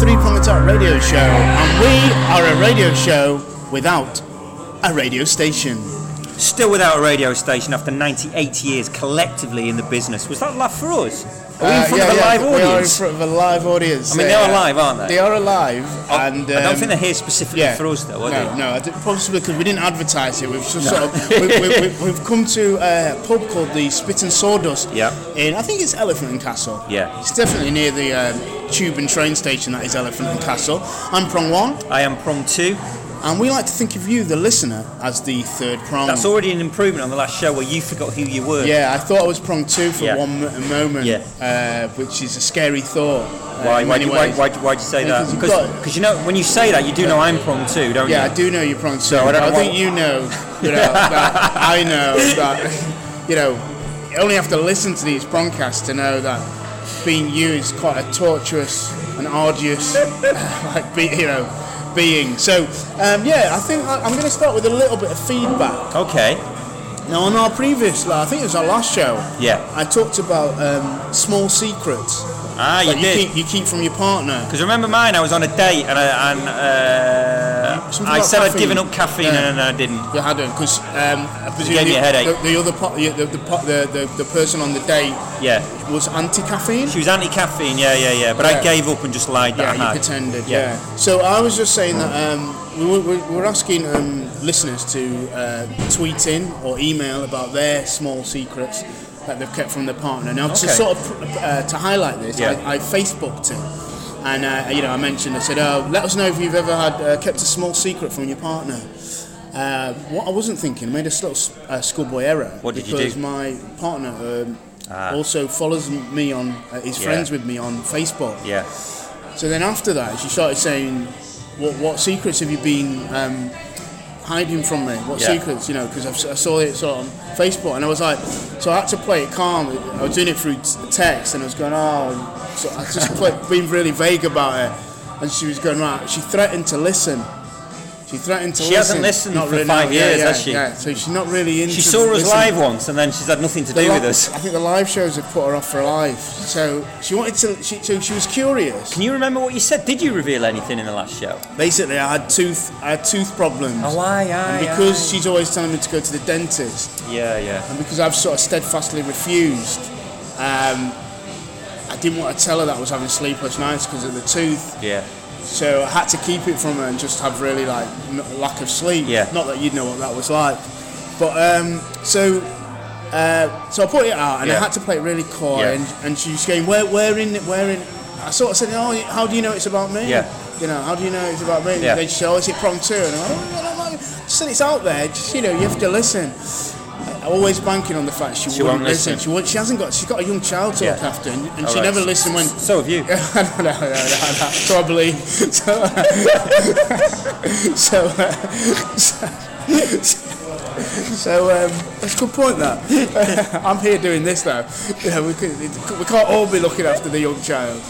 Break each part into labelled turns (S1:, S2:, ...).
S1: Three Prong Attack Radio Show, and we are a radio show without a radio station.
S2: Still without a radio station after 98 years collectively in the business. Was that laugh for us? Are we in
S1: Uh,
S2: front
S1: yeah,
S2: of a
S1: yeah,
S2: live
S1: We are in
S2: audience?
S1: front of a live audience.
S2: I mean, they
S1: uh,
S2: are live, aren't they?
S1: They are alive,
S2: Oh,
S1: and
S2: I don't
S1: um,
S2: think they're here specifically
S1: yeah,
S2: for us, though, are
S1: no,
S2: they?
S1: no, I did- possibly because we didn't advertise it. We've just sort of we, we, we, we've come to a pub called the Spit and Sawdust.
S2: Yeah.
S1: In I think it's Elephant and Castle.
S2: Yeah.
S1: It's definitely near the um, tube and train station that is Elephant and Castle. I'm Prong One,
S2: I am prong two.
S1: and we like to think of you, the listener, as the third prong.
S2: That's already an improvement on the last show where you forgot who you were.
S1: Yeah, I thought I was prong two for
S2: Yeah.
S1: one mo- moment,
S2: Yeah.
S1: uh, which is a scary thought. uh,
S2: Why?
S1: in
S2: Why, do- why, why, why'd you say
S1: Yeah,
S2: that?
S1: 'cause you've
S2: Because you know when you say that you do know I'm prong two, don't you?
S1: Yeah, I do know you're prong two.
S2: I don't
S1: I, think you know, you know that I know that you know. You only have to listen to these prongcasts to know that being you is quite a torturous and arduous, like be, you know, being. So um, yeah, I think I, I'm going to start with a little bit of feedback.
S2: Okay.
S1: Now on our previous, I think it was our last show.
S2: Yeah.
S1: I talked about um, small secrets
S2: Ah, you did.
S1: keep you keep from your partner.
S2: Because remember mine, I was on a date and I, and uh, I said I'd given up caffeine
S1: Yeah.
S2: and I didn't.
S1: You hadn't, because um, I presume
S2: gave me
S1: the,
S2: a headache.
S1: The, the other po- the, the, the, the, person on the date
S2: Yeah.
S1: was anti-caffeine.
S2: She was anti-caffeine, yeah, yeah, yeah. But I gave up and just lied that
S1: Yeah,
S2: I
S1: you pretended.
S2: Yeah.
S1: Yeah. So I was just saying that um, we, were, we were asking um, listeners to uh, tweet in or email about their small secrets that they've kept from their partner. Now, to sort of uh, to highlight this,
S2: Yeah.
S1: I, I Facebooked it. And uh, you know, I mentioned, I said, oh, "Let us know if you've ever had uh, kept a small secret from your partner." Uh, what I wasn't thinking, I made a little uh, schoolboy error.
S2: What did you
S1: because
S2: do?
S1: my partner um,
S2: Ah.
S1: also follows me on, uh, is
S2: Yeah.
S1: friends with me on Facebook.
S2: Yeah.
S1: So then after that, she started saying, "What what secrets have you been um, hiding from me? What
S2: Yeah.
S1: secrets? You know, because I saw it sort of on Facebook, and I was like, so I had to play it calm. I was doing it through text, and I was going, oh, so I just play, being really vague about it, and she was going right. She threatened to listen. She threatened to
S2: She
S1: listen.
S2: hasn't listened
S1: Not
S2: for
S1: really,
S2: five
S1: no, yeah,
S2: years,
S1: yeah,
S2: has she?
S1: Yeah. So she's not really into.
S2: She saw us
S1: listening.
S2: live once and then she's had nothing to
S1: The
S2: do
S1: li-
S2: with us.
S1: I think the live shows have put her off for life. So she wanted to. She, so she was curious.
S2: Can you remember what you said? Did you reveal anything in the last show?
S1: Basically, I had tooth, I had tooth problems.
S2: Oh, aye, aye,
S1: And because
S2: aye.
S1: she's always telling me to go to the dentist,
S2: Yeah, yeah.
S1: and because I've sort of steadfastly refused, um, I didn't want to tell her that I was having sleepless nights because of the tooth.
S2: Yeah.
S1: So I had to keep it from her and just have really like n- lack of sleep.
S2: Yeah.
S1: Not that you'd know what that was like, but um, so. Uh, so I put it out and I had to play it really coy
S2: Yeah.
S1: and, and she was going where where in where in I sort of said oh how do you know it's about me
S2: Yeah.
S1: you know how do you know it's about me
S2: Yeah.
S1: and then she said oh is it prong two and I'm like, oh. She said it's out there just you know you have to listen always banking on the fact she,
S2: She
S1: wouldn't
S2: won't listen.
S1: She, won't, she hasn't got she's got a young child to
S2: Yeah.
S1: look after and, and she
S2: right.
S1: never listened when
S2: So have you.
S1: no, no, no, no, no, probably. So, so, uh, so, so um, that's a good point. That I'm here doing this though. Know, we, could, we can't all be looking after the young child.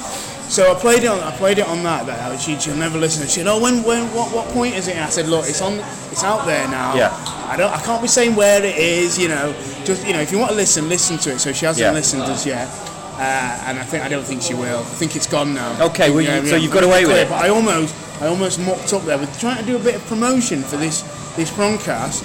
S1: So I played it on. I played it on that. That she, she'll never listen. She said, "Oh, when, when, what, what point is it?" And I said, "Look, it's on. It's out there now.
S2: Yeah.
S1: I don't. I can't be saying where it is. You know, just you know, if you want to listen, listen to it." So she hasn't
S2: Yeah.
S1: listened as yet. Uh, and I think I don't think she will. I think it's gone now.
S2: Okay, well, you-
S1: Yeah,
S2: so you've got away with it.
S1: But I almost, I almost mucked up there with trying to do a bit of promotion for this this broadcast.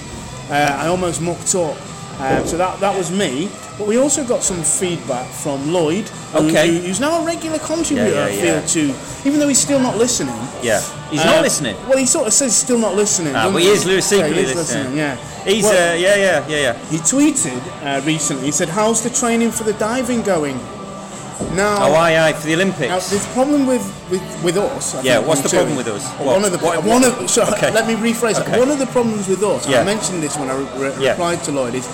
S1: Uh, I almost mucked up. Uh, so that that was me. But we also got some feedback from Lloyd,
S2: Okay.
S1: who- who's now a regular contributor.
S2: Yeah,
S1: I
S2: yeah,
S1: feel
S2: yeah.
S1: to, even though he's still not listening.
S2: Yeah. He's
S1: Uh,
S2: not listening.
S1: Well, he sort of says he's still not listening.
S2: Ah, but he is secretly
S1: he is
S2: listening.
S1: Yeah.
S2: He's,
S1: Well,
S2: uh, yeah, yeah, yeah, yeah.
S1: he tweeted uh, recently. He said, "How's the training for the diving going?" Now,
S2: Oh, aye, aye, for the
S1: now,
S2: there's
S1: a problem with, with, with us. I
S2: Yeah, what's the problem with us? What?
S1: One of the
S2: What-
S1: one
S2: what-
S1: of so
S2: okay.
S1: let me rephrase
S2: Okay.
S1: it. One of the problems with us,
S2: Yeah.
S1: I mentioned this when I re- re-
S2: Yeah.
S1: replied to Lloyd, is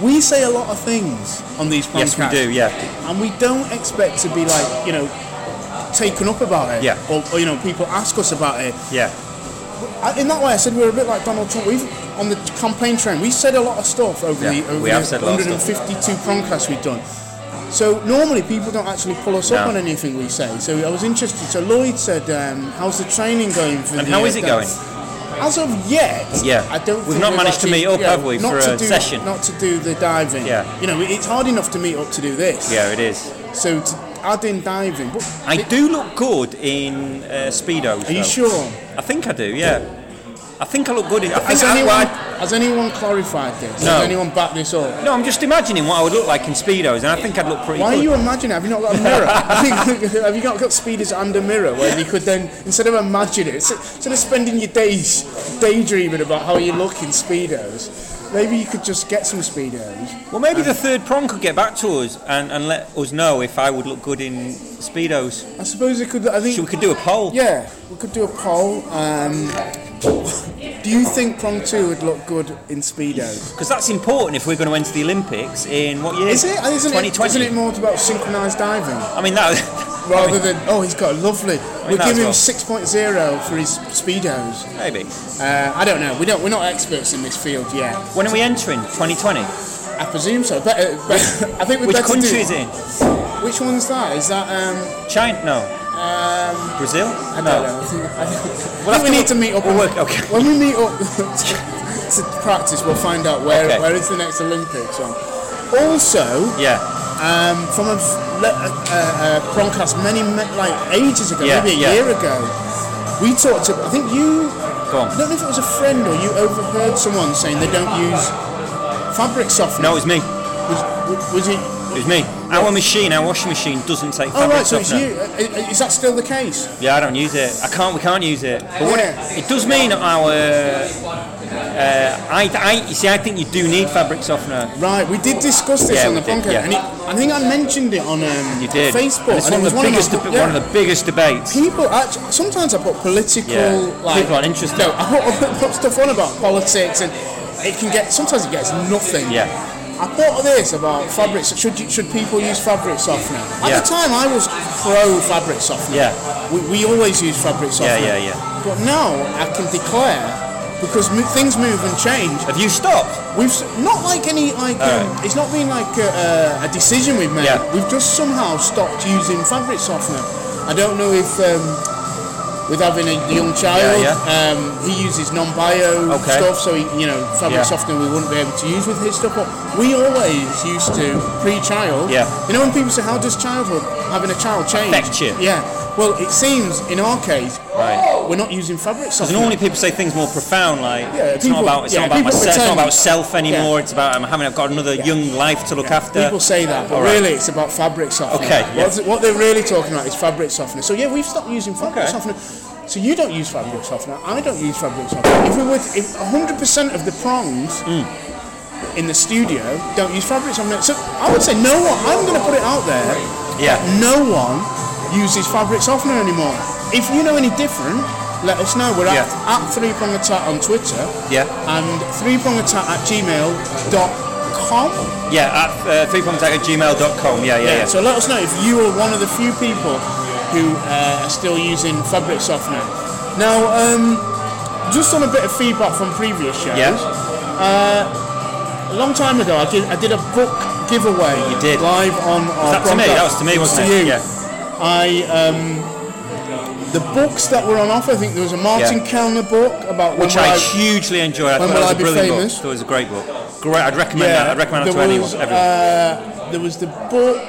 S1: we say a lot of things on these podcasts.
S2: Yes, we do, yeah.
S1: and we don't expect to be like you know taken up about it.
S2: Yeah.
S1: Or, or you know people ask us about it.
S2: Yeah.
S1: In that way, I said we're a bit like Donald Trump. We've on the campaign train. We said a lot of stuff over
S2: Yeah,
S1: the over
S2: we have
S1: the
S2: said a lot of stuff.
S1: 152 podcasts we've done. So normally people don't actually pull us up on anything we say. So I was interested. So Lloyd said, um, "How's the training going for
S2: And
S1: the?"
S2: how
S1: uh,
S2: is it
S1: dance?" As of yet,
S2: Yeah.
S1: I don't.
S2: We've
S1: think
S2: not managed to meet up,
S1: yeah,
S2: have we, for a
S1: do,
S2: session?
S1: Not to do the diving.
S2: Yeah.
S1: You know, it's hard enough to meet up to do this.
S2: Yeah, it is.
S1: So to add in diving,
S2: I do look good in uh, speedos.
S1: are you sure?
S2: I think I do. Yeah. I think I look good in. I think
S1: Has
S2: I,
S1: anyone,
S2: well,
S1: has anyone clarified this?
S2: No.
S1: Has anyone backed this up?
S2: No, I'm just imagining what I would look like in speedos, and I think I'd look pretty
S1: Why are you imagining? Have you not got a mirror? have you not got speedos and a mirror where you could then, instead of imagining it, instead of spending your days daydreaming about how you look in speedos, maybe you could just get some speedos.
S2: Well, maybe the third prong could get back to us and, and let us know if I would look good in speedos.
S1: I suppose it could. I think.
S2: So we could do a poll.
S1: Yeah, we could do a poll. Um, do you think prong two would look good in speedos?
S2: Because that's important if we're going to enter the Olympics in what year?
S1: Is it? Isn't it?
S2: 2020.
S1: Isn't it more about synchronised diving
S2: I mean that.
S1: Rather than oh he's got a lovely?
S2: mean,
S1: We'll give him
S2: well.
S1: 6.0 for his speedos.
S2: maybe.
S1: Uh, I don't know. We don't. We're not experts in this field yet.
S2: When are we entering? 2020.
S1: I presume so. Better, better, I think we
S2: Which
S1: better
S2: country
S1: do.
S2: is it in?
S1: Which one's that? Is that um?
S2: China? No.
S1: um
S2: Brazil?
S1: I don't
S2: no.
S1: know. I think, I think,
S2: We'll
S1: I
S2: have
S1: think we need to meet up.
S2: we'll work- okay.
S1: When we meet up to, to practice, we'll find out where
S2: Okay.
S1: where is the next Olympics on. Also,
S2: Yeah.
S1: Um, from a, a, a, broadcast many me- like ages ago,
S2: Yeah,
S1: maybe a
S2: yeah.
S1: year ago, we talked to. I think you.
S2: Go
S1: I
S2: on.
S1: don't know if it was a friend or you overheard someone saying they don't use fabric softener.
S2: No, it was me.
S1: Was, was, was it?
S2: It was me. Our machine, our washing machine, doesn't take
S1: Oh
S2: fabric
S1: right, so it's you. Uh, Is that still the case?
S2: Yeah, I don't use it. I can't. We can't use it. But what
S1: Yeah.
S2: it, it does mean our. Uh, I, I, you see, I think you do need fabric softener.
S1: Right, we did discuss this
S2: Yeah,
S1: on the podcast,
S2: yeah.
S1: and it, I think I mentioned it on um,
S2: You did.
S1: Facebook.
S2: And it's
S1: and
S2: one
S1: it
S2: of the biggest, deb-
S1: yeah.
S2: one of the biggest debates.
S1: People actually, sometimes I put political, like
S2: People aren't interested.
S1: No, I put, I put stuff on about politics, and it can get. Sometimes it gets nothing.
S2: Yeah.
S1: I thought of this about fabrics. Should you, should people use fabric softener? At
S2: Yeah.
S1: the time, I was pro fabric softener.
S2: Yeah.
S1: We, we always use fabric softener.
S2: yeah, yeah. Yeah.
S1: But now I can declare because mo- things move and change.
S2: Have you stopped?
S1: We've not like any like um, it's not been like a, a, a decision we've made.
S2: Yeah.
S1: We've just somehow stopped using fabric softener. I don't know if um, with having a young child,
S2: Yeah,
S1: Um, he uses non-bio
S2: Okay.
S1: stuff, so he, you know fabric
S2: Yeah.
S1: softener we wouldn't be able to use with his stuff. But we always used to pre-child.
S2: Yeah.
S1: You know when people say, "How does childhood having a child change?"
S2: Affect you.
S1: Yeah. Well, it seems in our case
S2: Right.
S1: we're not using fabric
S2: Because
S1: softener.
S2: normally people say things more profound, like
S1: Yeah,
S2: it's
S1: people-
S2: not about it's
S1: yeah,
S2: not about myself, it's not about self anymore. It's about um, having I've got another young life to look after.
S1: People say that, but
S2: right.
S1: really it's about fabric softener.
S2: Okay, yeah.
S1: What's- What they're really talking about is fabric softener. So yeah, we've stopped using fabric
S2: Okay.
S1: softener. So you don't use fabric softener. I don't use fabric softener. If we were, if 100% of the prongs
S2: Mm.
S1: in the studio don't use fabric softener, so I would say no. I'm going to put it out there.
S2: Yeah.
S1: No one uses fabric softener anymore. If you know any different, let us know. We're at,
S2: Yeah.
S1: at three prong attack on Twitter
S2: Yeah.
S1: and three prong attack at gmail.com.
S2: Yeah, at uh, threeprongattack at gmail.com. Yeah, yeah, yeah.
S1: So let us know if you are one of the few people who uh, are still using fabric softener. Now, um, just on a bit of feedback from previous shows.
S2: Yeah.
S1: A long time ago, I did I did a book giveaway.
S2: You did.
S1: live on.
S2: Was that to me? That was to me, wasn't it?
S1: you.
S2: Yeah.
S1: I um, the books that were on offer. I think there was a Martin
S2: Yeah.
S1: Kelner book about
S2: Which I,
S1: I-
S2: hugely enjoyed. I
S1: When
S2: thought
S1: Will
S2: that was
S1: I
S2: a
S1: Be
S2: brilliant
S1: Famous?
S2: book. It was a great book. Great. I'd recommend that. I'd recommend that to
S1: there
S2: anyone.
S1: was,
S2: everyone.
S1: uh, there was the book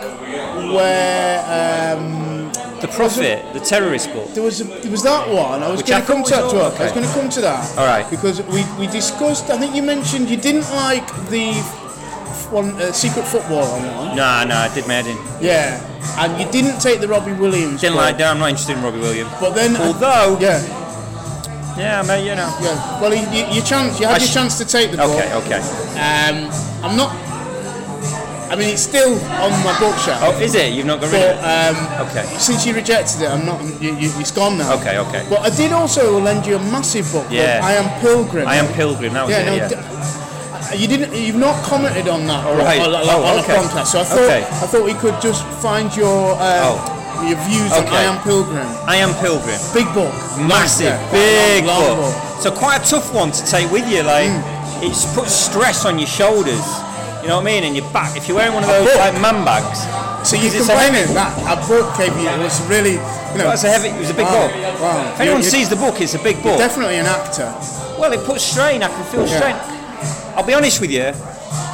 S1: where um,
S2: the Prophet, the terrorist book.
S1: there was a, there was that one. I was going to come to that.
S2: was
S1: to it. I was
S2: okay.
S1: going to come to that.
S2: All right.
S1: Because we, we discussed. I think you mentioned you didn't like the one uh, secret football on one.
S2: Nah, nah, it did head.
S1: Yeah, and you didn't take the Robbie Williams.
S2: Didn't like that. I'm not interested in Robbie Williams.
S1: But then,
S2: Although,
S1: yeah,
S2: yeah, mate, you know.
S1: yeah. Well, you, you, your chance. You had
S2: I
S1: your
S2: sh-
S1: chance to take the book.
S2: Okay, okay.
S1: Um, I'm not. I mean, it's still on my bookshelf.
S2: Oh, is it? You've not got rid
S1: But
S2: of it?
S1: um,
S2: Okay.
S1: since you rejected it, I'm not. You, you, it's gone now.
S2: Okay, okay.
S1: But I did also lend you a massive book
S2: Yeah.
S1: I Am Pilgrim.
S2: I am Pilgrim. That was
S1: Yeah,
S2: it.
S1: no,
S2: yeah.
S1: d- uh, you didn't. You've not commented on that
S2: Oh, right.
S1: on, on,
S2: Oh,
S1: on
S2: okay.
S1: a. So I thought
S2: Okay.
S1: I thought we could just find your uh, your views on
S2: Okay.
S1: I Am Pilgrim.
S2: I am Pilgrim.
S1: Big book,
S2: Massive, big
S1: long, long
S2: book. So quite a tough one to take with you. Like
S1: Mm.
S2: it's puts stress on your shoulders. You know what I mean? And your back. If you're wearing one of those like man bags,
S1: So you're
S2: Because it's a
S1: complaining that a book gave you was really, you know.
S2: that's a heavy. It was a big
S1: wow,
S2: book.
S1: Wow.
S2: If anyone
S1: You're-
S2: sees the book, it's a big
S1: you're
S2: book.
S1: definitely an actor.
S2: Well, it puts strain. I can feel
S1: Yeah.
S2: strain. I'll be honest with you.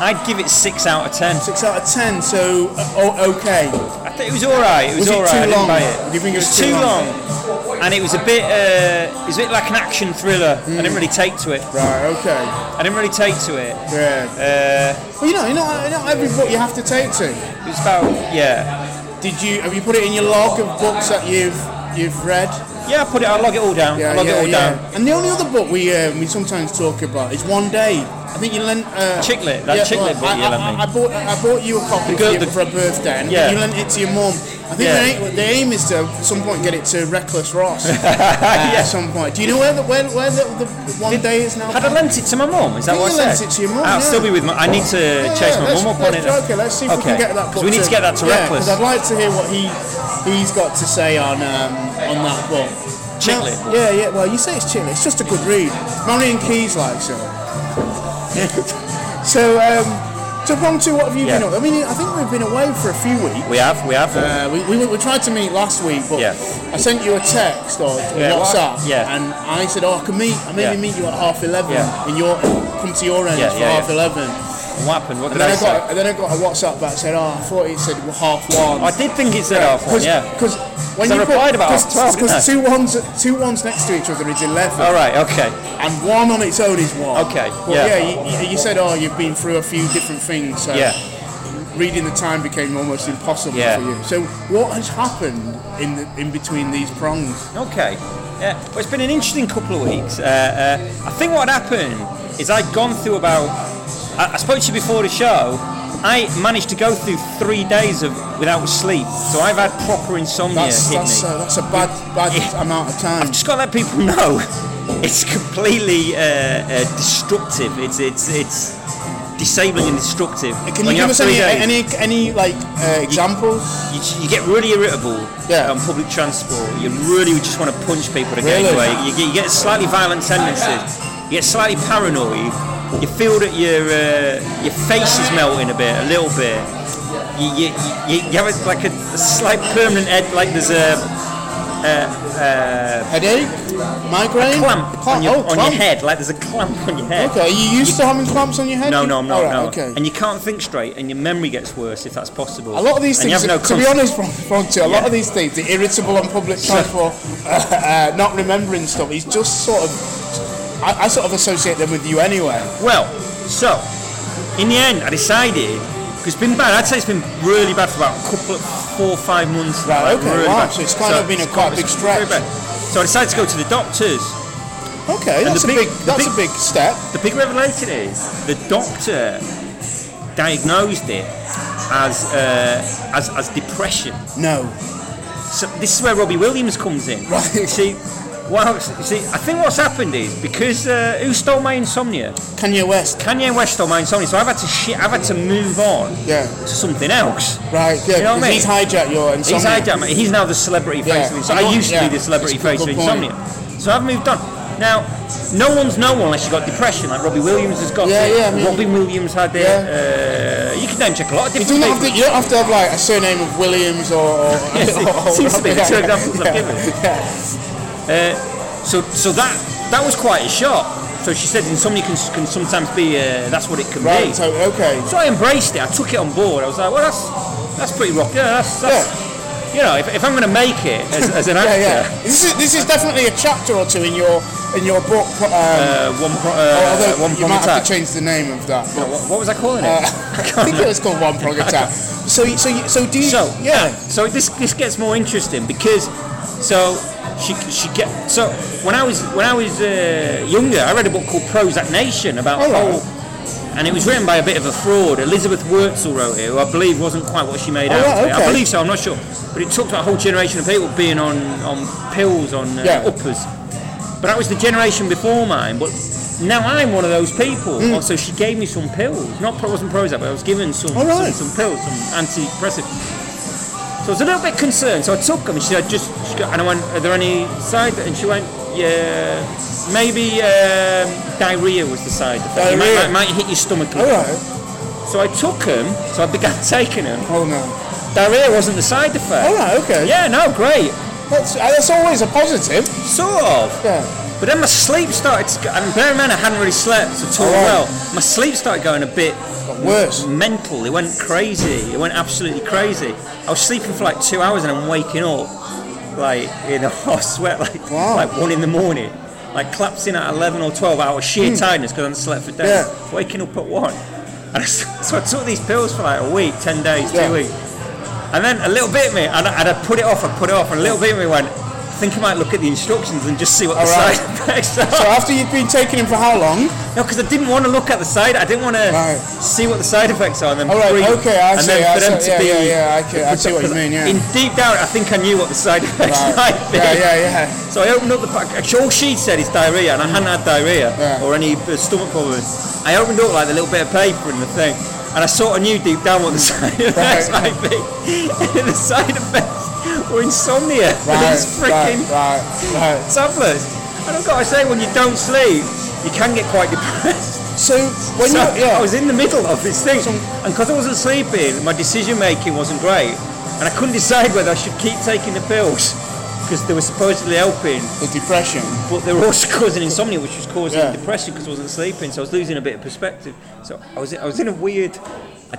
S2: I'd give it six out of ten.
S1: Six out of ten. So uh, okay.
S2: I think it was all right. It was,
S1: Was it
S2: all right.
S1: too
S2: I didn't
S1: long?
S2: buy it.
S1: Do you think it was
S2: too long?
S1: long?
S2: And it was a bit. Uh, it was a bit like an action thriller. I didn't really take to it.
S1: Right. Okay.
S2: I didn't really take to it.
S1: Yeah.
S2: Uh,
S1: Well, you know, you know, not every book you have to take to.
S2: it was about yeah.
S1: Did you have you put it in your log of books that you've you've read?
S2: Yeah, I put it. I'll log it all down. I'll log it all down.
S1: And the only other book we uh, we sometimes talk about is One Day. I think you lent uh,
S2: chick lit, that chick lit book
S1: I,
S2: you
S1: I,
S2: lent me.
S1: I, I bought I bought you a copy
S2: The girl-
S1: for,
S2: the-
S1: for a birthday, and
S2: Yeah.
S1: you lent it to your mum. I think
S2: Yeah.
S1: the, aim, the aim is to at some point get it to Reckless Ross uh, at some point. Do you know where the where, where the, the One Day is now?
S2: Had I lent it to my mum? Is that what
S1: you
S2: I
S1: lent
S2: said?
S1: it to your mum,
S2: I'll
S1: yeah.
S2: still be with my. I need to
S1: Yeah,
S2: chase
S1: yeah,
S2: my mum up on it.
S1: Okay, let's see if we can get that
S2: we need to get that to
S1: yeah,
S2: Reckless.
S1: I'd like to hear what he he's got to say on um, on that book.
S2: chick
S1: lit. Yeah, yeah. Well, you say it's chick lit. It's just a good read. Marian Keyes likes it. so. Um, jump on to what have you
S2: yeah.
S1: been up? I mean, I think we've been away for a few weeks.
S2: We have, we have.
S1: Uh, we, we, we, tried to meet last week, but
S2: yeah.
S1: I sent you a text or
S2: yeah,
S1: WhatsApp, well,
S2: yeah.
S1: and I said, "Oh, I can meet. I maybe meet you at half
S2: 11
S1: in your come to your end for half 11
S2: what happened? What
S1: And then
S2: I
S1: I,
S2: say?
S1: got, and then I got a WhatsApp back saying, "Oh, I thought it said half one."
S2: I did think it said half one. Yeah.
S1: Because when
S2: I
S1: you
S2: replied about half 12,
S1: because two ones two ones next to each other is eleven,
S2: All right. Okay.
S1: and one on its own is one.
S2: Okay,
S1: But
S2: yeah.
S1: yeah, you, you- you said, "Oh, you've been through a few different things." So
S2: Yeah.
S1: Reading the time became almost impossible
S2: Yeah.
S1: for you. So what has happened in the, in between these prongs?
S2: Okay. Yeah. Well, it's been an interesting couple of weeks. Uh, uh, I think what happened is I'd gone through about. I, I spoke to you before the show. I managed to go through three days of without sleep, so I've had proper insomnia
S1: That's
S2: hit
S1: that's,
S2: me.
S1: uh, that's a bad bad
S2: Yeah.
S1: amount of time.
S2: I've just got to let people know it's completely uh, uh, destructive. It's it's it's disabling and destructive.
S1: Can
S2: When
S1: you give us any, any any like uh, examples?
S2: you, you get really irritable
S1: Yeah.
S2: on public transport. You really just want to punch people to get away. You get, you get slightly violent tendencies. You get slightly paranoid. You feel that your uh, your face is melting a bit, a little bit. You, you, you, you have a, like a, a slight permanent head, like there's a,
S1: Headache, migraine,
S2: clamp
S1: Cla-
S2: on your,
S1: oh,
S2: on your head, like there's a clamp on your head.
S1: Okay, are you used to having clamps on your head?
S2: No, no, I'm not.
S1: Right,
S2: no.
S1: Okay.
S2: And you can't think straight, and your memory gets worse if that's possible.
S1: A lot of these
S2: and
S1: things,
S2: no
S1: to be honest, Fron- Frontier, a lot of these things, the irritable on public transport, uh, uh, not remembering stuff, is just sort of, I, I sort of associate them with you anyway.
S2: Well, so in the end, I decided because it's been bad. I'd say it's been really bad for about a couple of four or five months.
S1: Right,
S2: like,
S1: okay,
S2: really
S1: wow,
S2: bad.
S1: so it's kind of been a quite
S2: it's
S1: big stretch.
S2: So I decided to go to the doctors.
S1: Okay,
S2: And
S1: that's
S2: the
S1: a
S2: big-
S1: big, that's
S2: big-
S1: a big step.
S2: The big revelation is the doctor diagnosed it as uh, as, as depression.
S1: No.
S2: So this is where Robbie Williams comes in.
S1: Right.
S2: See, well, see, I think what's happened is because uh, who stole my insomnia?
S1: Kanye West.
S2: Kanye West stole my insomnia, so I've had to shit. I've had to move on
S1: Yeah.
S2: to something else.
S1: Right, yeah,
S2: You know what I
S1: 'cause he's hijacked your insomnia.
S2: He's
S1: insomnia.
S2: hijacked. He's now the celebrity face of insomnia.
S1: I
S2: used to
S1: yeah.
S2: be the celebrity face of
S1: good point.
S2: insomnia. So I've moved on. Now, no one's no one unless you've got depression. Like Robbie Williams has got
S1: Yeah,
S2: it.
S1: yeah, I mean-
S2: Robin Williams had it.
S1: Yeah.
S2: Uh, you can then check a lot of
S1: You
S2: different
S1: don't, have to,
S2: people.
S1: you don't have to have like a surname of Williams or. or,
S2: Yes, it
S1: or-
S2: seems to be the two
S1: yeah,
S2: examples I've
S1: yeah,
S2: given.
S1: Yeah.
S2: So, so that that was quite a shock. So she said insomnia can, can sometimes be. Uh, that's what it can
S1: Right,
S2: be.
S1: so, okay.
S2: So I embraced it. I took it on board. I was like, well, that's that's pretty rock. Yeah, that's, that's you know, if, if I'm going to make it as, as an actor,
S1: Yeah, yeah. This is this is definitely a chapter or two in your in your book. Um,
S2: uh, one pro, uh,
S1: although
S2: one
S1: you might have to change the name of that.
S2: No, what, what was I calling it?
S1: I think it was called One Prong Attack. So, so, so do you?
S2: So
S1: yeah.
S2: So this this gets more interesting because so she she get so when I was when I was uh, younger, I read a book called Prozac Nation about
S1: right.
S2: whole. And it was written by a bit of a fraud. Elizabeth Wurtzel wrote it, who I believe wasn't quite what she made
S1: Oh,
S2: out
S1: right,
S2: be. I believe so, I'm not sure. But it talked about a whole generation of people being on, on pills, on uh,
S1: Yeah.
S2: uppers. But that was the generation before mine. But now I'm one of those people.
S1: Hmm.
S2: Also, she gave me some pills. Not it wasn't Prozac, but I was given some,
S1: right.
S2: some, some pills, some antidepressant. So I was a little bit concerned. So I took them, and she said, "Just," she go, and I went, "Are there any side?" And she went, yeah, maybe um, diarrhea was the side effect. It might,
S1: Diarrhea?
S2: might, might hit your stomach. a
S1: All
S2: bit.
S1: right.
S2: So I took them. So I began taking them.
S1: Oh no.
S2: Diarrhea wasn't the side effect.
S1: All right. Okay.
S2: Yeah, no, great.
S1: That's uh, that's always a positive.
S2: Sort of.
S1: Yeah.
S2: But then my sleep started to go, and bear in mind I hadn't really slept at all
S1: All right.
S2: well. My sleep started going a bit
S1: Got worse.
S2: mental. It went crazy. It went absolutely crazy. I was sleeping for like two hours and I'm waking up like in a hot sweat, like
S1: Wow.
S2: like one in the morning, like collapsing at eleven or twelve hours sheer hmm. tiredness because I hadn't slept for days.
S1: Yeah.
S2: Waking up at one, and I, so I took these pills for like a week, ten days,
S1: Yeah.
S2: two weeks, and then a little bit of me, and I, and I put it off, I put it off, and a little bit of me went. I think I might look at the instructions and just see what the
S1: All right.
S2: side effects are.
S1: So after you've been taking him for how long?
S2: No, because I didn't want to look at the side. I didn't want to
S1: Right.
S2: see what the side effects are, and then
S1: All right.
S2: pre-
S1: Okay. I see. I
S2: for them
S1: see. Yeah,
S2: be.
S1: yeah. Yeah. I, can, I see what you mean. Yeah.
S2: In deep down, I think I knew what the side effects
S1: Right.
S2: might be.
S1: Yeah. Yeah. Yeah.
S2: So I opened up the pack. Actually, all she said is diarrhea, and I hadn't had diarrhea
S1: Yeah.
S2: or any uh, stomach problems. I opened up like the little bit of paper and the thing, and I sort of knew deep down what the side effects
S1: Right.
S2: might be. The side effects were insomnia.
S1: Right.
S2: These freaking
S1: Right. Right. Right.
S2: tablets. And I've got to say, when you don't sleep, you can get quite depressed.
S1: So when
S2: So
S1: you yeah.
S2: I was in the middle of this thing, and because I wasn't sleeping, my decision making wasn't great, and I couldn't decide whether I should keep taking the pills because they were supposedly helping,
S1: the depression.
S2: but they were also causing insomnia, which was causing
S1: Yeah.
S2: depression because I wasn't sleeping. So I was losing a bit of perspective. So I was I was in a weird. I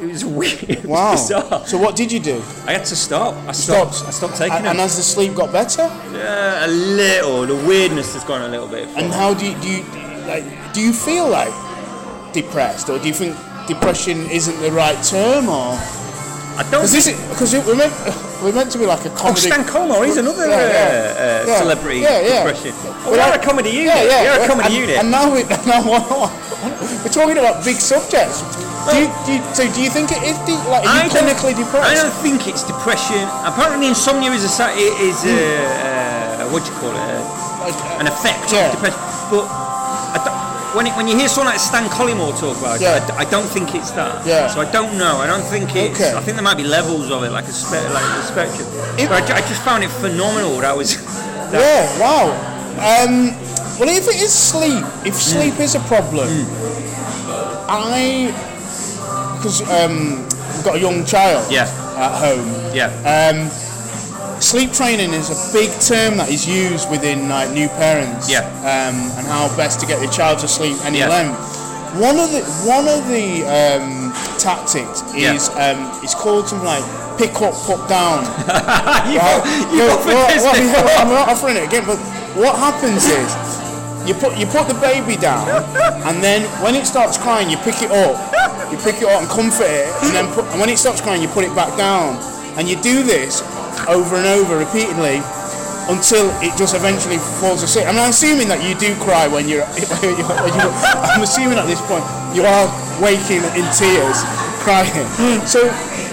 S2: it was weird. It was
S1: Wow.
S2: bizarre.
S1: So what did you do?
S2: I had to stop. I stopped.
S1: Stopped.
S2: I stopped taking
S1: And,
S2: them.
S1: and as the sleep got better,
S2: Yeah, a little. The weirdness has gone a little bit.
S1: and how do you do you like? Do you feel like depressed, or do you think depression isn't the right term, or
S2: I don't.
S1: because because we're meant we're meant to be like a comedy. Oh.
S2: Stan Collymore, he's another
S1: Yeah, yeah.
S2: uh, uh,
S1: Yeah.
S2: celebrity
S1: Yeah, yeah.
S2: depression. Oh, we are
S1: like-
S2: a comedy unit.
S1: Yeah, yeah.
S2: You're a comedy
S1: and,
S2: unit.
S1: And now, we, now we're talking about big subjects. Do you, do you, so do you think it is de- like are you
S2: don't-
S1: clinically
S2: I
S1: depressed?
S2: don't think it's depression. Apparently, insomnia is a is a, uh, what do you call it? Uh,
S1: Like, uh,
S2: an effect
S1: Yeah.
S2: of depression. But I when it, when you hear someone like Stan Collymore talk about
S1: Yeah.
S2: it, I, don't think it's that.
S1: Yeah.
S2: So I don't know. I don't think it's.
S1: Okay.
S2: I think there might be levels of it, like a spe- like a spectrum. But I, I just found it phenomenal. That was. That,
S1: Yeah, wow. Um, well, if it is sleep, if
S2: Hmm.
S1: sleep is a problem, I, because um, we've got a young child
S2: Yeah.
S1: at home,
S2: Yeah.
S1: um, sleep training is a big term that is used within like new parents
S2: Yeah.
S1: um, and how best to get your child to sleep any
S2: Yeah.
S1: length. One of the one of the um, tactics
S2: Yeah.
S1: is um, it's called something like pick up, put down.
S2: you
S1: Right.
S2: you
S1: well, well, I'm not offering it again, but what happens is you put you put the baby down, and then when it starts crying, you pick it up, you pick it up and comfort it, and then put, and when it stops crying, you put it back down, and you do this over and over repeatedly until it just eventually falls asleep. And I'm assuming that you do cry when you're. When you're, I'm assuming at this point you are waking in tears, crying. So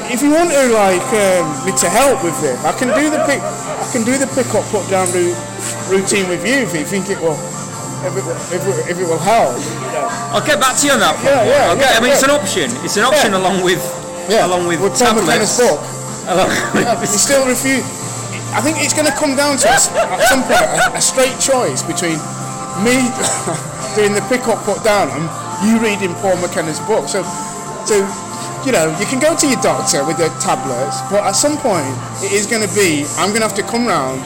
S1: if you want to like um, me to help with this, I can do the pick. I can do the pick up put down routine with you if you think it will. If it, will- if it, if it will help.
S2: I'll get back to you on that.
S1: Yeah, yeah,
S2: I'll
S1: yeah,
S2: I mean, it's an option. It's an option
S1: Yeah.
S2: along with
S1: Yeah,
S2: along with,
S1: with
S2: tablets.
S1: book.
S2: Along
S1: Yeah,
S2: with-
S1: you still refuse. I think it's going to come down to a s- at some point a, a straight choice between me doing the pick up, put down, and you reading Paul McKenna's book. So, so you know, you can go to your doctor with the tablets, but at some point it is going to be I'm going to have to come round,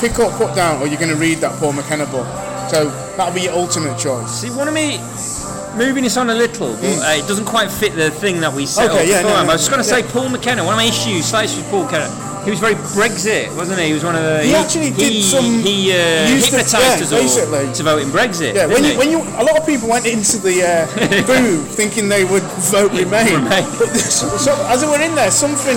S1: pick up, put down, or you're going to read that Paul McKenna book. So that'll be your ultimate choice.
S2: See, one of me moving this on a little, but uh, it doesn't quite fit the thing that we set
S1: Mm. Okay,
S2: up
S1: yeah, no,
S2: beforehand.
S1: no,
S2: I was just going to say Paul McKenna. One of my issues, slight issues with Paul McKenna. He was very Brexit, wasn't he? He was one of the.
S1: He actually did
S2: he,
S1: some-
S2: He uh,
S1: used
S2: hypnotised
S1: yeah,
S2: us all
S1: basically.
S2: to vote in Brexit.
S1: Yeah, when you, when you, a lot of people went into the uh, booth thinking they would vote Remain,
S2: Remain.
S1: but so, as they were in there, something,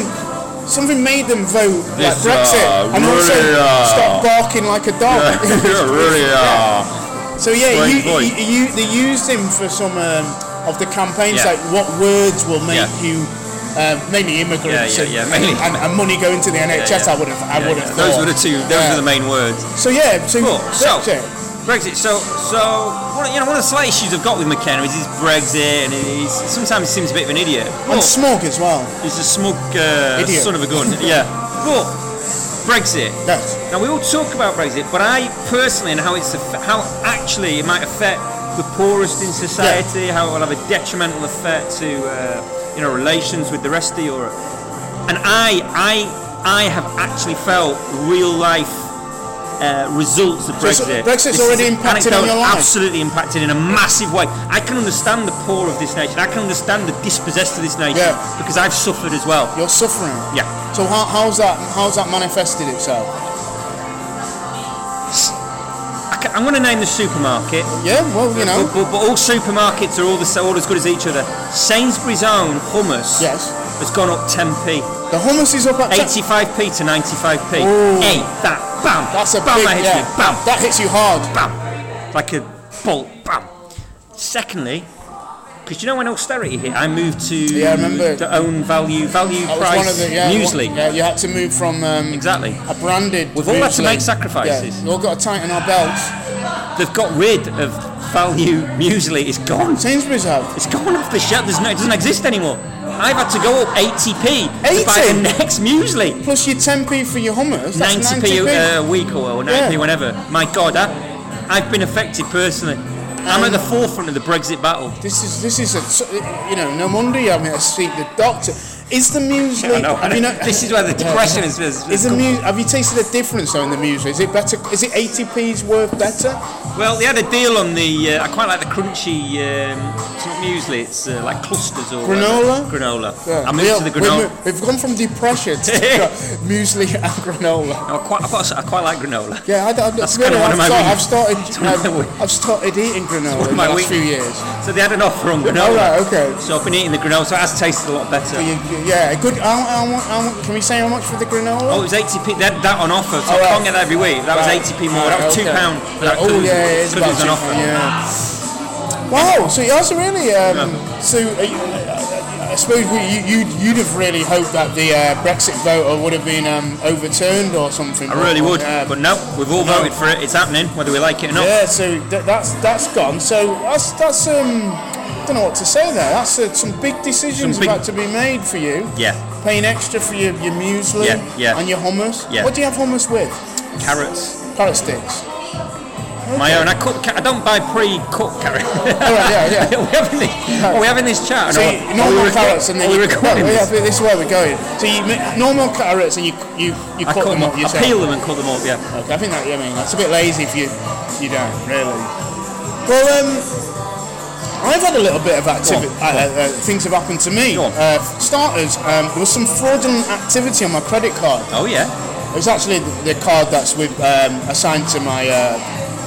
S1: something made them vote like
S2: This,
S1: Brexit,
S2: uh,
S1: and also
S2: uh,
S1: stop barking like a dog.
S2: really, uh,
S1: So yeah, you, you, you, they used him for some um, of the campaigns,
S2: Yeah.
S1: like what words will make
S2: Yeah.
S1: you. Um, mainly immigrants
S2: Yeah, yeah, yeah,
S1: and,
S2: mainly.
S1: and, and money going to the NHS.
S2: yeah.
S1: I would have, I
S2: yeah,
S1: would
S2: yeah.
S1: have.
S2: Those were the two. Those
S1: Yeah.
S2: were the main words.
S1: So yeah, so
S2: Cool. So-
S1: Brexit.
S2: So, so one, of- you know, one of the slight issues I've got with McKenna is his Brexit, and he's sometimes he seems a bit of an idiot.
S1: and
S2: But
S1: smog as well.
S2: he's a smug uh,
S1: Idiot.
S2: son of a gun. yeah. But Brexit.
S1: Yes.
S2: Now we all talk about Brexit, but I personally and how it's how actually it might affect the poorest in society, how it will have a detrimental effect to uh, you know relations with the rest of Europe. And I I I have actually felt real life. Uh, results of
S1: So it's-
S2: Brexit.
S1: Brexit's
S2: This
S1: already impacted on your life?
S2: Absolutely impacted in a massive way. I can understand the poor of this nation. I can understand the dispossessed of this nation
S1: Yeah.
S2: because I've suffered as well.
S1: You're suffering.
S2: Yeah.
S1: So how, how's that? How's that manifested itself?
S2: I'm going to name the supermarket.
S1: Yeah. Well, you know.
S2: But, but, but all supermarkets are all, the, all as good as each other. Sainsbury's own hummus
S1: Yes.
S2: Has gone up 10p.
S1: The hummus is up at.
S2: 85p to 95p.
S1: Ooh.
S2: Hey, that, bam.
S1: That's a
S2: bam,
S1: big.
S2: that hits
S1: Yeah.
S2: me. Bam,
S1: That hits you hard.
S2: bam. Like a bolt, bam. Secondly, because you know when austerity hit, I moved to
S1: Yeah, I remember.
S2: the own value, value
S1: That
S2: price
S1: the yeah.
S2: muesli.
S1: one- yeah, you had to move from um,
S2: Exactly.
S1: a branded.
S2: We've all had to make sacrifices.
S1: Yeah, we all got to tighten our belts.
S2: They've got rid of value muesli. It's gone.
S1: Sainsbury's have.
S2: It's gone off the shelf. There's no, it doesn't exist anymore. I've had to go up 80p to buy
S1: 80?
S2: the next muesli.
S1: Plus your 10p for your hummus.
S2: 90p
S1: 90p.
S2: a week or, or 90p
S1: Yeah.
S2: whenever. My God, I, I've been affected personally. I'm at the um, forefront of the Brexit battle.
S1: This is this is a you know no wonder you having to seek the doctor. Is the muesli?
S2: I know,
S1: have you not-
S2: this is where the depression is. is,
S1: Is the mu- have you tasted a difference though in the muesli? Is it better? Is it 80p's worth better?
S2: well, they had a deal on the. Uh, I quite like the crunchy. Um, it's not muesli. It's uh, like clusters or
S1: Granola?
S2: granola. I
S1: Yeah,
S2: to the
S1: we've
S2: granola.
S1: We've gone from depression to muesli and granola.
S2: No, I quite, I've got, I quite like granola.
S1: Yeah, I, I,
S2: that's kind of one
S1: I've I've started. I've, I've started eating granola in the last
S2: weak-
S1: few years.
S2: So they had an offer on granola.
S1: Oh right, okay.
S2: So I've been eating the granola, so it has tasted a lot better.
S1: So you, you- yeah, good. Mu- how, mu- can we say how much for the granola?
S2: Oh, it was 80p. They had that on offer, so
S1: Oh,
S2: I
S1: right.
S2: can't get that every week. That was 80p more. That was
S1: Okay.
S2: two pound.
S1: Yeah, oh yeah, it is about
S2: an
S1: two,
S2: offer.
S1: Yeah. Wow, so you also really. Um, So uh, you- uh, I suppose we, you, you'd, you'd have really hoped that the uh, Brexit vote would have been um, overturned or something.
S2: I really would,
S1: Um,
S2: but no, we've all voted for it. It's happening, whether we like it or not.
S1: Yeah, so th- that's that's gone. So that's that's um, don't know what to say there. That's uh, some big decisions
S2: Some big-
S1: about to be made for you.
S2: Yeah,
S1: Paying extra for your, your muesli
S2: Yeah, yeah.
S1: and your hummus.
S2: Yeah.
S1: What do you have hummus with?
S2: carrots.
S1: Carrot sticks.
S2: My own. I cut. I don't buy pre-cooked carrots.
S1: All right, yeah, yeah.
S2: are we having this? Are we having this chat?
S1: So you,
S2: are we
S1: normal carrots and then you
S2: recording
S1: well, yeah,
S2: this?
S1: is where we're going. So you make normal carrots and you you, you
S2: I
S1: cut them up
S2: I
S1: yourself.
S2: peel them and cut them up. Yeah.
S1: Okay, I think that I mean that's a bit lazy if you you don't really. Well, um, I've had a little bit of activity. Uh, uh, things have happened to me. Uh, starters, um, there was some fraudulent activity on my credit card.
S2: Oh yeah.
S1: It was actually the, card that's with um, assigned to my uh,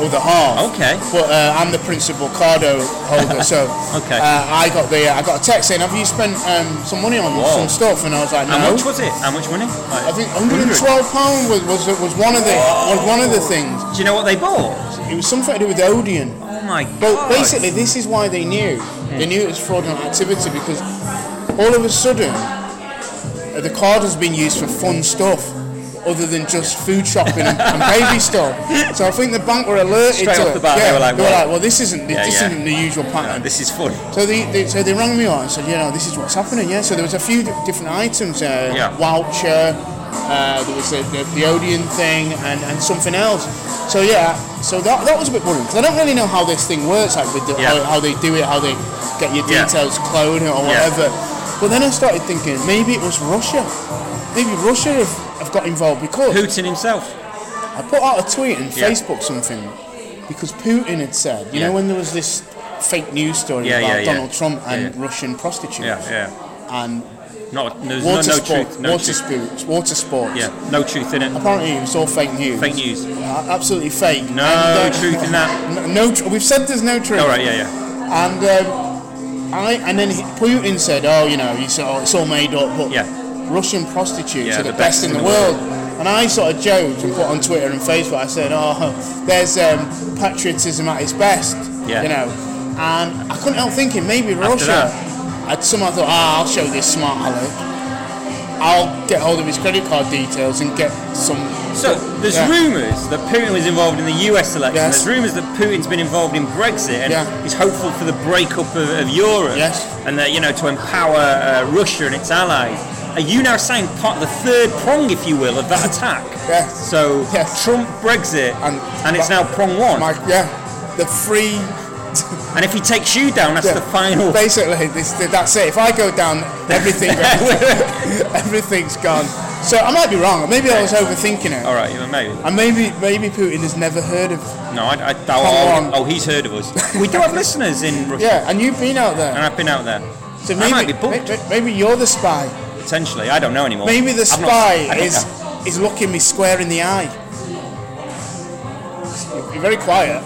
S1: other half.
S2: Okay.
S1: But uh, I'm the principal cardo holder, so
S2: Okay.
S1: uh, I got the I got a text saying, "Have you spent um, some money on
S2: Whoa.
S1: some stuff?" And I was like, "No."
S2: How much was it? How much money? Like,
S1: I think 112 pound was, was was one of the was one of the things.
S2: Do you know what they bought?
S1: It was something to do with Odeon.
S2: My
S1: But
S2: god.
S1: basically, this is why they knew. They knew it was fraudulent activity because all of a sudden, uh, the card has been used for fun stuff other than just food shopping and, and baby stuff. So I think the bank were alerted
S2: Straight
S1: to
S2: off
S1: it.
S2: the bat, they
S1: yeah,
S2: were like,
S1: they were
S2: "Well."
S1: like, well, this isn't
S2: Yeah,
S1: this
S2: yeah.
S1: isn't the usual pattern.
S2: this is fun.
S1: So they, they so they rang me on and said, you know, this is what's happening. Yeah. So there was a few di- different items. Uh,
S2: Yeah.
S1: Voucher. Uh, there was the, the, the Odeon thing and, and something else. So yeah. So that, that was a bit worrying because I don't really know how this thing works. Like with the,
S2: Yeah.
S1: how, how they do it, how they get your
S2: Yeah.
S1: details cloned or
S2: Yeah.
S1: whatever. But then I started thinking maybe it was Russia. Maybe Russia have, have got involved because
S2: Putin himself.
S1: I put out a tweet and
S2: Yeah.
S1: Facebook something because Putin had said, you
S2: Yeah.
S1: know, when there was this fake news story
S2: Yeah,
S1: about
S2: yeah, yeah.
S1: Donald Trump and
S2: Yeah, yeah.
S1: Russian prostitutes
S2: Yeah, yeah.
S1: and
S2: Not, there's
S1: water
S2: no, no
S1: sport,
S2: truth. No
S1: water
S2: truth.
S1: sports, water sports.
S2: Yeah, no truth in it.
S1: Apparently, it was all fake news.
S2: Fake news.
S1: Absolutely fake.
S2: No
S1: And, uh,
S2: truth in that.
S1: No, tr- we've said there's no truth.
S2: All right, yeah, yeah.
S1: And um, I and then Putin said, "Oh, you know, it's all, it's all made up." But
S2: Yeah.
S1: Russian prostitutes
S2: Yeah,
S1: are the, best, in the, world. And I sort of joked and put on Twitter and Facebook. I said, "Oh, there's um, patriotism at its best."
S2: Yeah.
S1: You know, and I couldn't help thinking maybe Russia. I'd somehow thought, ah, I'll show this smart aleck. I'll get hold of his credit card details and get some.
S2: So there's
S1: Yeah.
S2: rumours that Putin was involved in the U.S. election.
S1: Yes.
S2: There's rumours that Putin's been involved in Brexit and
S1: Yeah.
S2: he's hopeful for the breakup of, of Europe.
S1: Yes.
S2: And that you know to empower uh, Russia and its allies. are you now saying part of the third prong, if you will, of that attack?
S1: Yes.
S2: So
S1: Yes.
S2: Trump Brexit,
S1: And-
S2: and, it's now prong one.
S1: My, yeah, the free.
S2: and if he takes you down, that's
S1: Yeah.
S2: the final.
S1: Basically, this, that's it. If I go down, everything, everything's gone. So I might be wrong. Maybe I was overthinking it.
S2: All right, yeah, maybe.
S1: And maybe maybe Putin has never heard of.
S2: No, I, I,
S1: oh,
S2: oh
S1: on.
S2: oh, he's heard of us. we do have listeners in Russia,
S1: Yeah, and you've been out there. and.
S2: I've been out there.
S1: So
S2: I
S1: maybe
S2: might be booked.
S1: maybe you're the spy.
S2: Potentially, I don't know anymore.
S1: Maybe the spy
S2: don't
S1: is
S2: know.
S1: is looking me square in the eye. You're very quiet.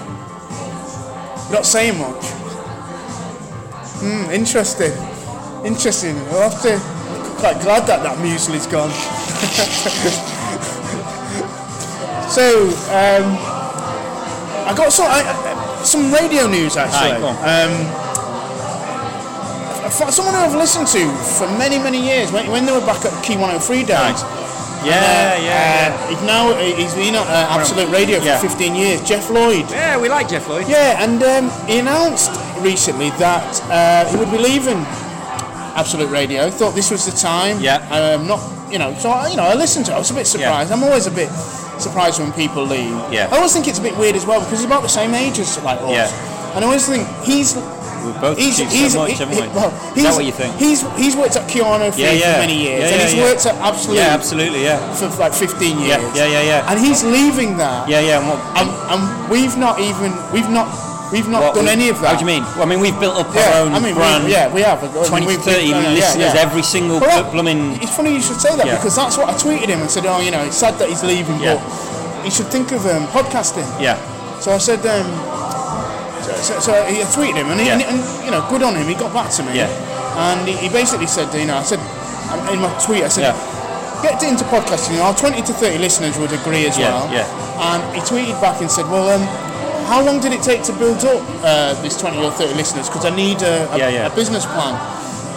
S1: Not saying much. Hmm, interesting. Interesting. I'll have to. I'm quite glad that that muesli's gone. so, um, I got some I, I- some radio news actually.
S2: On.
S1: Um, someone who I've listened to for many, many years when, when they were back at Key 103 days.
S2: Yeah, yeah, yeah.
S1: Uh, he's now he's been at uh, Absolute Radio for
S2: Yeah.
S1: 15 years. Geoff Lloyd.
S2: Yeah, we like Geoff Lloyd.
S1: Yeah, and um, he announced recently that uh, he would be leaving Absolute Radio. Thought this was the time.
S2: Yeah.
S1: Um, not you know. So I- you know, I listened to. it. I was a bit surprised. I'm always a bit surprised when people leave.
S2: Yeah.
S1: I always think it's a bit weird as well because he's about the same age as like us.
S2: Yeah.
S1: And I always think he's
S2: We've both
S1: he's
S2: achieved
S1: he's
S2: so much,
S1: he-
S2: haven't we?
S1: well,
S2: Is
S1: he's,
S2: that what you think?
S1: He's he's worked at Key 103
S2: Yeah, yeah.
S1: for many years,
S2: Yeah,
S1: and he's
S2: yeah.
S1: worked at Absolute
S2: Yeah, absolutely, yeah.
S1: for like 15 years.
S2: Yeah, yeah, yeah, yeah.
S1: And he's leaving that.
S2: Yeah, yeah. And what,
S1: And, and we've not even we've not we've not
S2: what-
S1: done any of that.
S2: How do you mean? Well, I mean, we've built up
S1: Yeah,
S2: our own
S1: I mean,
S2: brand.
S1: we, yeah, we have. I mean,
S2: 20
S1: we've-
S2: to 30
S1: we've- uh,
S2: listeners
S1: yeah.
S2: every single
S1: Well,
S2: blooming.
S1: It's funny you should say that
S2: Yeah.
S1: because that's what I tweeted him and said, oh, you know, it's sad that he's leaving,
S2: Yeah.
S1: but he should think of um, podcasting.
S2: Yeah,
S1: So I said, um, so, so, so I tweeted him, and, he,
S2: Yeah.
S1: and, and you know, good on him. He got back to me,
S2: Yeah.
S1: and he, he basically said, you know, I said in my tweet, I said,
S2: Yeah.
S1: get into podcasting. Our 20 to 30 listeners would agree as well.
S2: yeah.
S1: And he tweeted back and said, well, um, how long did it take to build up uh, this 20 or 30 listeners? Because I need a, a, a business plan.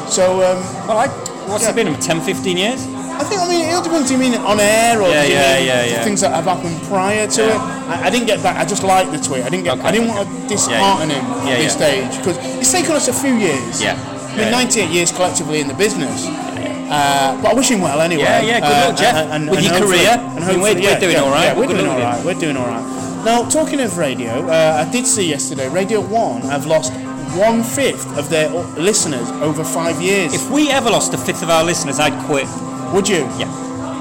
S1: So um,
S2: Well, I, what's it been? 10, 15 years?
S1: I think, I mean, it all depends. Do you mean on air or
S2: Yeah, yeah, yeah, yeah.
S1: things that have happened prior to
S2: Yeah.
S1: it? I, I didn't get that. I just liked the tweet. I didn't get.
S2: Okay.
S1: I didn't want to dishearten him
S2: Yeah,
S1: at this
S2: yeah.
S1: stage because it's taken us a few years.
S2: Yeah.
S1: I mean,
S2: Yeah.
S1: 98 years collectively in the business. Uh, but I wish him well anyway.
S2: Yeah, yeah, good
S1: Uh,
S2: luck, Geoff. With your career.
S1: and
S2: I mean, we're, we're
S1: yeah,
S2: doing
S1: yeah,
S2: all right.
S1: Yeah, we're
S2: Good
S1: doing all
S2: with
S1: right. We're doing all right. Now, talking of radio, uh, I did see yesterday Radio One have lost one fifth of their listeners over five years.
S2: If we ever lost a fifth of our listeners, I'd quit.
S1: Would you?
S2: Yeah,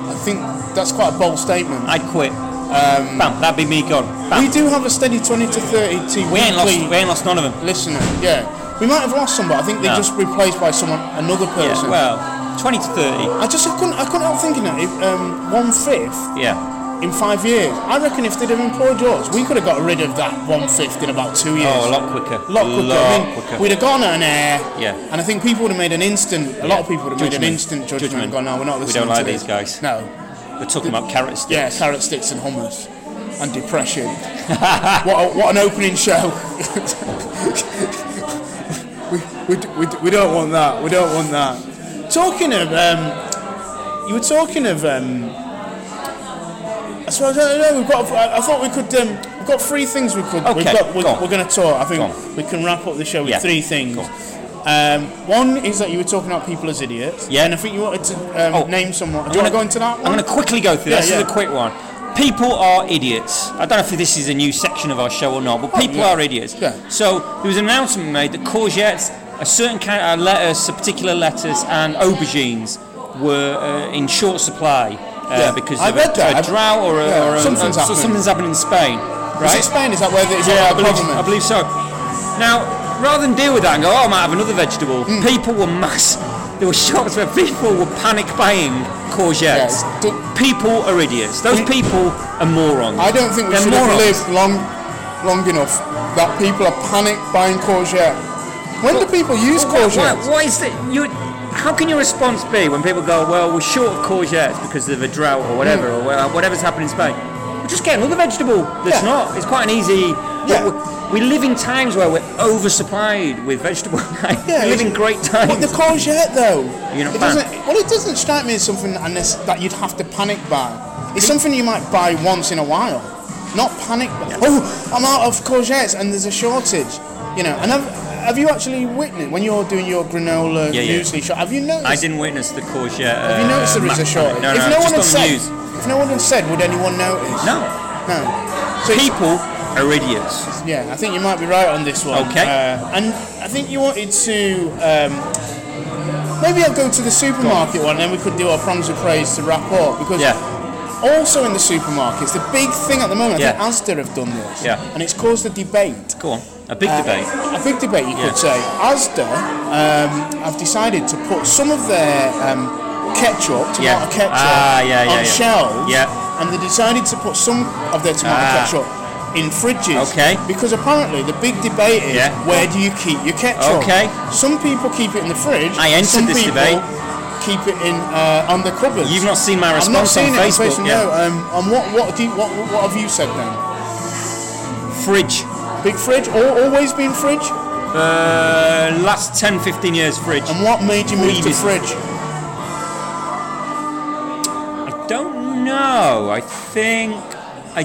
S1: I think that's quite a bold statement.
S2: I'd quit. Bam, that'd be me gone. Bam.
S1: We do have a steady 20 to 30 to
S2: We ain't lost. We ain't lost none of them.
S1: listener. Yeah, we might have lost some, but I think they're
S2: No.
S1: just replaced by someone, another
S2: Yeah,
S1: person.
S2: well, 20 to 30.
S1: I just I couldn't I couldn't help thinking that if um, one fifth
S2: Yeah.
S1: In five years, I reckon if they'd have employed us, we could have got rid of that one fifth in about two years.
S2: Oh, a lot quicker.
S1: A lot quicker.
S2: Lot
S1: I mean,
S2: quicker.
S1: we'd have gone on air.
S2: Yeah.
S1: And I think people would have made an instant. A lot of people would have made an instant judgment,
S2: Judgment.
S1: and gone, no, we're not listening."
S2: We don't like these guys.
S1: No.
S2: We're talking about carrot sticks.
S1: Yeah, carrot sticks and hummus and depression. what, a, what an opening show. we, we, we, we don't want that. We don't want that. Talking of, um, you were talking of, um, I suppose, I don't know, we've got, I, I thought we could, um, we've got three things we could, we've
S2: Okay,
S1: got, we're,
S2: go
S1: we're going to talk. I think we can wrap up the show with
S2: Yeah,
S1: three things. Um, one is that you were talking about people as idiots.
S2: Yeah.
S1: And I think you wanted to um,
S2: Oh,
S1: name someone. Do you want to go into that
S2: I'm going to quickly go through
S1: Yeah,
S2: this.
S1: yeah.
S2: This is a quick one. People are idiots. I don't know if this is a new section of our show or not, but people
S1: yeah.
S2: are idiots.
S1: Yeah.
S2: So there was an announcement made that courgettes, a certain kind of lettuce, a particular lettuce, and aubergines were uh, in short supply uh,
S1: Yeah.
S2: because
S1: I
S2: of
S1: read
S2: a,
S1: that.
S2: a drought or, a,
S1: yeah,
S2: or a,
S1: something's
S2: so
S1: happened.
S2: something's in Spain.
S1: Is
S2: Right?
S1: it Spain? Is that where the,
S2: Yeah, I believe, I believe so. Now, rather than deal with that and go, oh, I might have another vegetable,
S1: Hmm.
S2: people were mass. There were shops where people were panic buying courgettes.
S1: Yeah,
S2: people are idiots. Those
S1: We-
S2: people are morons.
S1: I don't think we
S2: They're
S1: should have
S2: morons.
S1: lived long, long enough that people are panic buying courgette. When do people use
S2: Why,
S1: courgette?
S2: why is it? You, how can your response be when people go, well, we're short of courgettes because of a drought or whatever, hmm. or whatever's happening in Spain? We're just get another vegetable that's
S1: Yeah.
S2: not. It's quite an easy.
S1: Yeah.
S2: We, live in times where we're oversupplied with vegetables.
S1: Yeah,
S2: we live in great times.
S1: But the courgette, though,
S2: You're not
S1: it doesn't. Well, it doesn't strike me as something that you'd have to panic buy. It's something you might buy once in a while, not panic. buy. Oh, I'm out of courgettes and there's a shortage. You know, and I've, have you actually witnessed when you're doing your granola
S2: Yeah,
S1: shot? Have you noticed?
S2: I didn't witness the courgette. Uh,
S1: Have you noticed there is a
S2: mac-
S1: shortage?
S2: No,
S1: if
S2: no,
S1: no one had
S2: on
S1: said,
S2: news.
S1: if no one had said, would anyone notice?
S2: No,
S1: No. So
S2: people are idiots.
S1: Yeah, I think you might be right on this one.
S2: Okay.
S1: Uh, and I think you wanted to. Um, maybe I'll go to the supermarket one, and then we could do our prongs of praise to wrap up because.
S2: Yeah.
S1: Also in the supermarkets, the big thing at the moment, I
S2: Yeah.
S1: think Asda have done this,
S2: Yeah.
S1: and it's caused a debate.
S2: Go on, a big
S1: Uh,
S2: debate.
S1: A big debate, you
S2: Yeah.
S1: could say. Asda um, have decided to put some of their um, ketchup, tomato
S2: Yeah.
S1: ketchup,
S2: Ah, yeah,
S1: on shelves,
S2: Yeah.
S1: and they decided to put some of their tomato
S2: Ah.
S1: ketchup in fridges.
S2: Okay.
S1: Because apparently the big debate is
S2: Yeah.
S1: where do you keep your ketchup?
S2: Okay.
S1: Some people keep it in the fridge.
S2: I entered
S1: some
S2: this
S1: people
S2: debate.
S1: Keep it in uh, on the cupboards.
S2: You've not seen my
S1: not
S2: response
S1: seen
S2: on
S1: it
S2: Facebook.
S1: on Facebook.
S2: yeah.
S1: No. Um, and what what do you, what what have you said then?
S2: Fridge.
S1: Big fridge? Al always been fridge?
S2: Uh, last 10, 15 years, fridge.
S1: And what made you move to
S2: Previous-
S1: fridge?
S2: I don't know. I think I.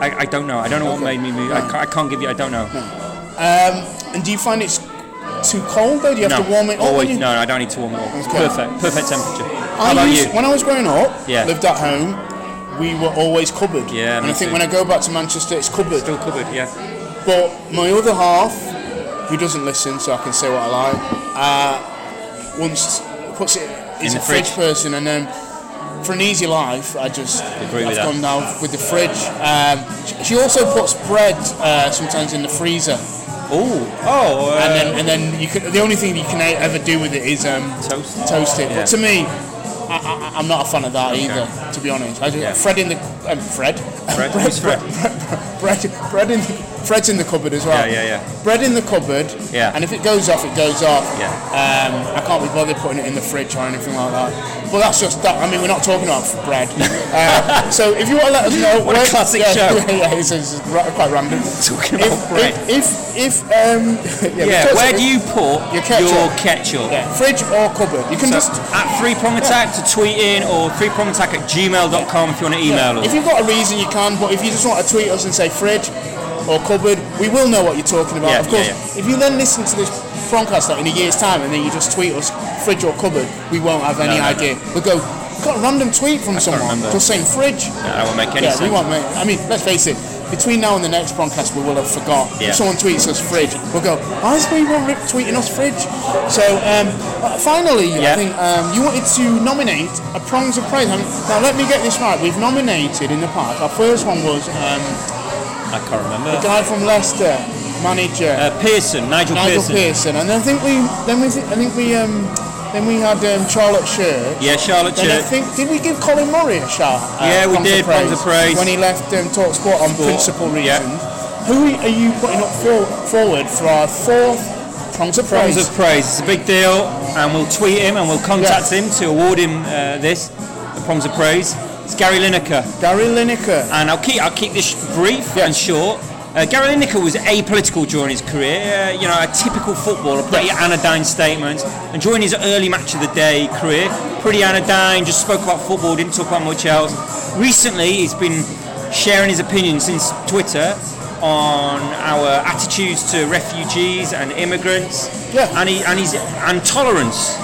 S2: I, I don't know. I don't know what made me move. I, can't, I can't give you. I don't know.
S1: Um, and do you find it's too cold though? Do you have to warm it up? when
S2: Always,
S1: you-
S2: no, no, I don't need to warm it up. It's
S1: Okay.
S2: perfect. Perfect temperature. How
S1: I
S2: about
S1: used,
S2: you?
S1: When I was growing up,
S2: Yeah.
S1: lived at home, we were always cupboard.
S2: Yeah,
S1: And I think
S2: too.
S1: when I go back to Manchester, it's cupboard.
S2: Still covered. Yeah.
S1: But my other half, who doesn't listen, so I can say what I like, uh, once puts it. He's a fridge.
S2: fridge.
S1: person, and then for an easy life, I just
S2: Agree
S1: I've
S2: that.
S1: gone down with the fridge. Um, she- also puts bread uh, sometimes in the freezer,
S2: Oh. Oh. Uh,
S1: and then and then you can. The only thing you can ever do with it is um,
S2: toast.
S1: toast it.
S2: Yeah.
S1: But to me, I, I'm not a fan of that either. To be honest, I just,
S2: Yeah.
S1: Fred in the um, Fred.
S2: Fred?
S1: bread,
S2: Who's Fred?
S1: bread, bread in Fred's in the cupboard as well.
S2: Yeah, yeah, yeah.
S1: Bread in the cupboard.
S2: Yeah.
S1: And if it goes off, it goes off.
S2: Yeah.
S1: Um, I can't be bothered putting it in the fridge or anything like that. But that's just that. I mean, we're not talking about bread. uh, so if you want to let us know,
S2: What a
S1: where-
S2: classic
S1: yeah,
S2: show.
S1: Yeah, yeah, it's, it's quite random.
S2: Talking
S1: if,
S2: about bread.
S1: If if, if um, yeah,
S2: Yeah. Where do you put
S1: Your ketchup.
S2: your ketchup?
S1: Yeah, fridge or cupboard. You can
S2: So
S1: just
S2: at threeprongattack to tweet in or threeprongattack at gmail.com if you want to email
S1: If
S2: us.
S1: You've got a reason, you can. But if you just want to tweet us and say fridge or cupboard, we will know what you're talking about.
S2: Yeah,
S1: of course,
S2: yeah,
S1: if you then listen to this broadcast like, in a year's time and then you just tweet us fridge or cupboard, we won't have any
S2: No, no, no.
S1: idea. We'll go. Got a random tweet from someone
S2: remember.
S1: just saying fridge.
S2: No, that won't make any
S1: yeah,
S2: sense.
S1: we won't make. I mean, let's face it. Between now and the next broadcast, we will have forgot.
S2: Yeah.
S1: If someone tweets us fridge, we'll go. Why is rip tweeting us fridge? So um, uh, finally, I think um, you wanted to nominate a prongs of praise. I mean, now let me get this right. We've nominated in the past. Our first one was um,
S2: I can't remember.
S1: the guy from Leicester, manager
S2: Uh, Pearson, Nigel,
S1: Nigel
S2: Pearson.
S1: Pearson, and I think we then we I think we um, then we had um, Charlotte Sher.
S2: Yeah, Charlotte
S1: Then I think did we give Colin Murray a shout? uh,
S2: Yeah, we did, Prongs of Praise.
S1: when he left um, Talk Sport on principal
S2: yeah.
S1: Who are you putting up for, forward for our fourth Prongs of Praise?
S2: Prongs of praise. It's a big deal, and we'll tweet him and we'll contact him to award him uh, this, the Prongs of Praise. It's Gary Lineker,
S1: Gary Lineker.
S2: and I'll keep I'll keep this brief
S1: Yeah.
S2: and short. Uh, Gary Lineker was apolitical during his career, uh, you know, a typical footballer, pretty anodyne statements. And during his early match of the day career, pretty anodyne, just spoke about football, didn't talk about much else. Recently, he's been sharing his opinion since Twitter on our attitudes to refugees and immigrants,
S1: Yeah.
S2: and he and he's and tolerance.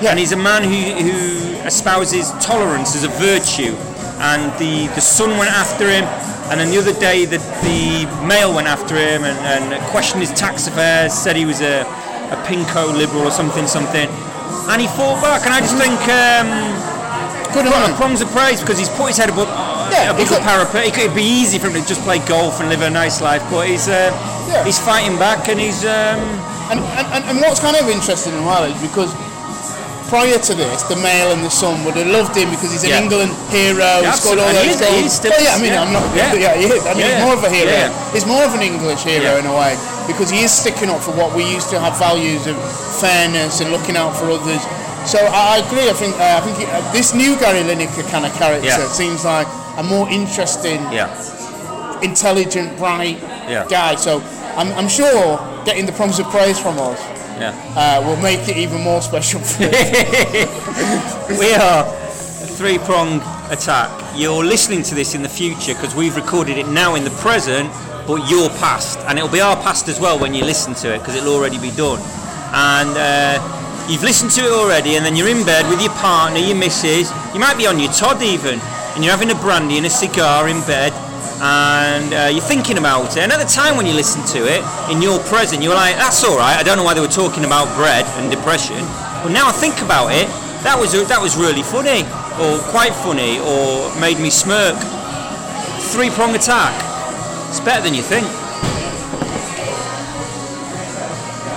S1: Yeah.
S2: And he's a man who, who espouses tolerance as a virtue. And the, the Sun went after him, and then the other day the, the Mail went after him and, and questioned his tax affairs, said he was a, a pinko liberal or something, something. And he fought back, and I just think um,
S1: Good on him.
S2: prongs of praise because he's put his head above,
S1: Yeah,
S2: above the parapet. It could be easy for him to just play golf and live a nice life, but he's uh,
S1: Yeah.
S2: he's fighting back, and he's um,
S1: And, and, and, and what's kind of interesting as well is because prior to this, the Mail and the Sun would have loved him because he's an
S2: Yeah.
S1: England hero.
S2: Yeah,
S1: he's got all those goals.
S2: still
S1: oh, yeah, I mean,
S2: yeah.
S1: I'm not.
S2: Yeah.
S1: Yeah, he is. I mean, he's more of a hero.
S2: Yeah.
S1: He's more of an English hero in a way because he is sticking up for what we used to have values of fairness and looking out for others. So I, agree. I think uh, I think uh, this new Gary Lineker kind of character seems like a more interesting
S2: yeah.
S1: intelligent, bright guy. So I'm, I'm sure getting the Prongs of Praise from us
S2: Yeah.
S1: uh, will make it even more special.
S2: We are a three prong attack. You're listening to this in the future because we've recorded it now in the present. but your past, and it'll be our past as well when you listen to it because it'll already be done. And uh, you've listened to it already, and then you're in bed with your partner, your missus. You might be on your Todd even, and you're having a brandy and a cigar in bed, and uh, you're thinking about it. And at the time when you listen to it, in your present, you were like, "That's all right." I don't know why they were talking about bread and depression, but now I think about it, that was that was really funny, or quite funny, or made me smirk. Three prong attack. It's better than you think.